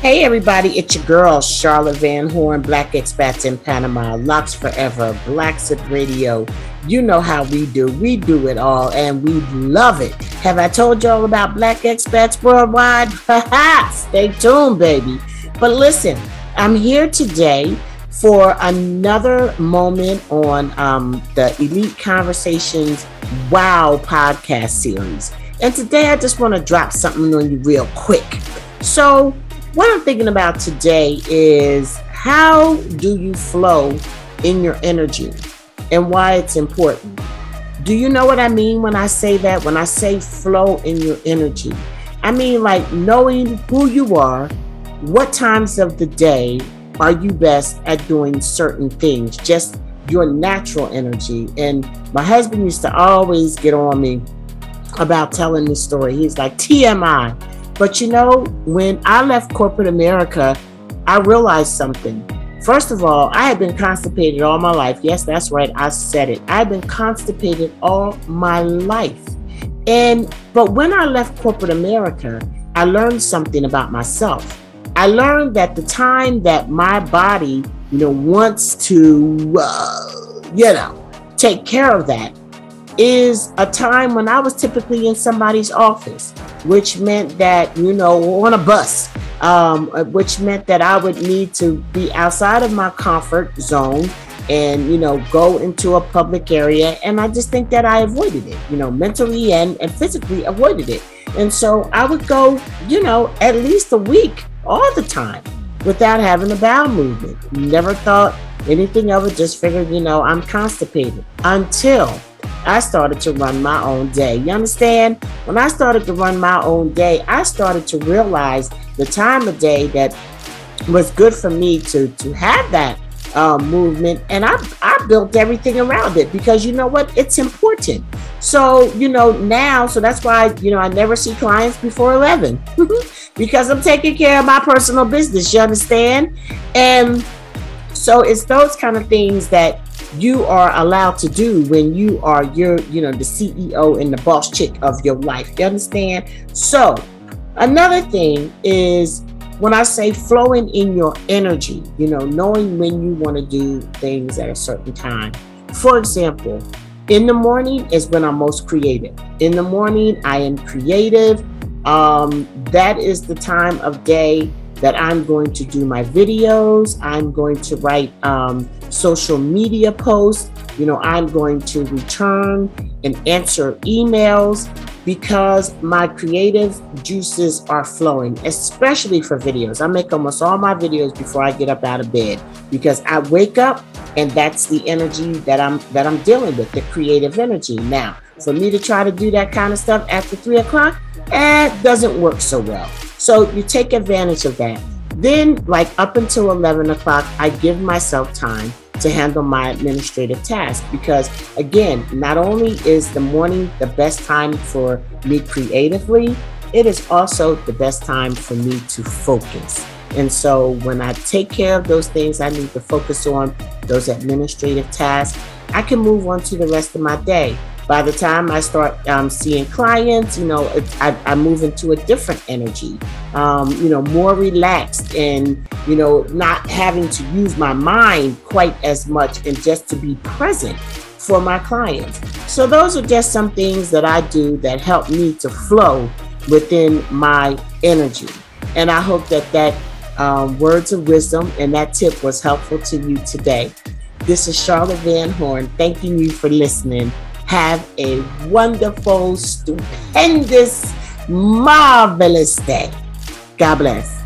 Hey everybody, it's your girl Charlotte Van Horn, Black Expats in Panama, Locks Forever, Black Sip Radio. You know how we do. We do it all and we love it. Have I told y'all about Black Expats Worldwide? Stay tuned, baby. But listen, I'm here today for another moment on um, the Elite Conversations Wow podcast series. And today I just want to drop something on you real quick. So, what I'm thinking about today is how do you flow in your energy and why it's important. Do you know what I mean when I say that? When I say flow in your energy, I mean like knowing who you are, what times of the day are you best at doing certain things, just your natural energy. And my husband used to always get on me about telling this story. He's like, TMI but you know, when I left corporate America, I realized something. First of all, I had been constipated all my life. Yes, that's right. I said it. I've been constipated all my life. And but when I left corporate America, I learned something about myself. I learned that the time that my body, you know, wants to, uh, you know, take care of that is a time when I was typically in somebody's office which meant that, you know, on a bus, um, uh, which meant that I would need to be outside of my comfort zone and, you know, go into a public area. And I just think that I avoided it, you know, mentally and, and physically avoided it. And so I would go, you know, at least a week all the time without having a bowel movement. Never thought anything of it, just figured, you know, I'm constipated until I started to run my own day. You understand? When I started to run my own day, I started to realize the time of day that was good for me to to have that uh, movement, and I I built everything around it because you know what? It's important. So you know now, so that's why you know I never see clients before eleven because I'm taking care of my personal business. You understand? And so it's those kind of things that you are allowed to do when you are your you know the ceo and the boss chick of your life. You understand? So another thing is when i say flowing in your energy you know knowing when you want to do things at a certain time. For example in the morning is when i'm most creative. In the morning i am creative. Um, that is the time of day that I'm going to do my videos. I'm going to write um, social media posts. You know, I'm going to return and answer emails because my creative juices are flowing, especially for videos. I make almost all my videos before I get up out of bed because I wake up and that's the energy that I'm that I'm dealing with, the creative energy. Now, for me to try to do that kind of stuff after three o'clock, eh, doesn't work so well. So you take advantage of that. Then, like up until 11 o'clock, I give myself time to handle my administrative tasks because, again, not only is the morning the best time for me creatively, it is also the best time for me to focus. And so, when I take care of those things I need to focus on, those administrative tasks, I can move on to the rest of my day by the time I start um, seeing clients, you know, I, I, move into a different energy, um, you know, more relaxed and, you know, not having to use my mind quite as much and just to be present for my clients. So, those are just some things that I do that help me to flow within my energy. And I hope that that um, words of wisdom and that tip was helpful to you today. This is Charlotte Van Horn, thanking you for listening have a wonderful, stupendous, marvelous day. God bless.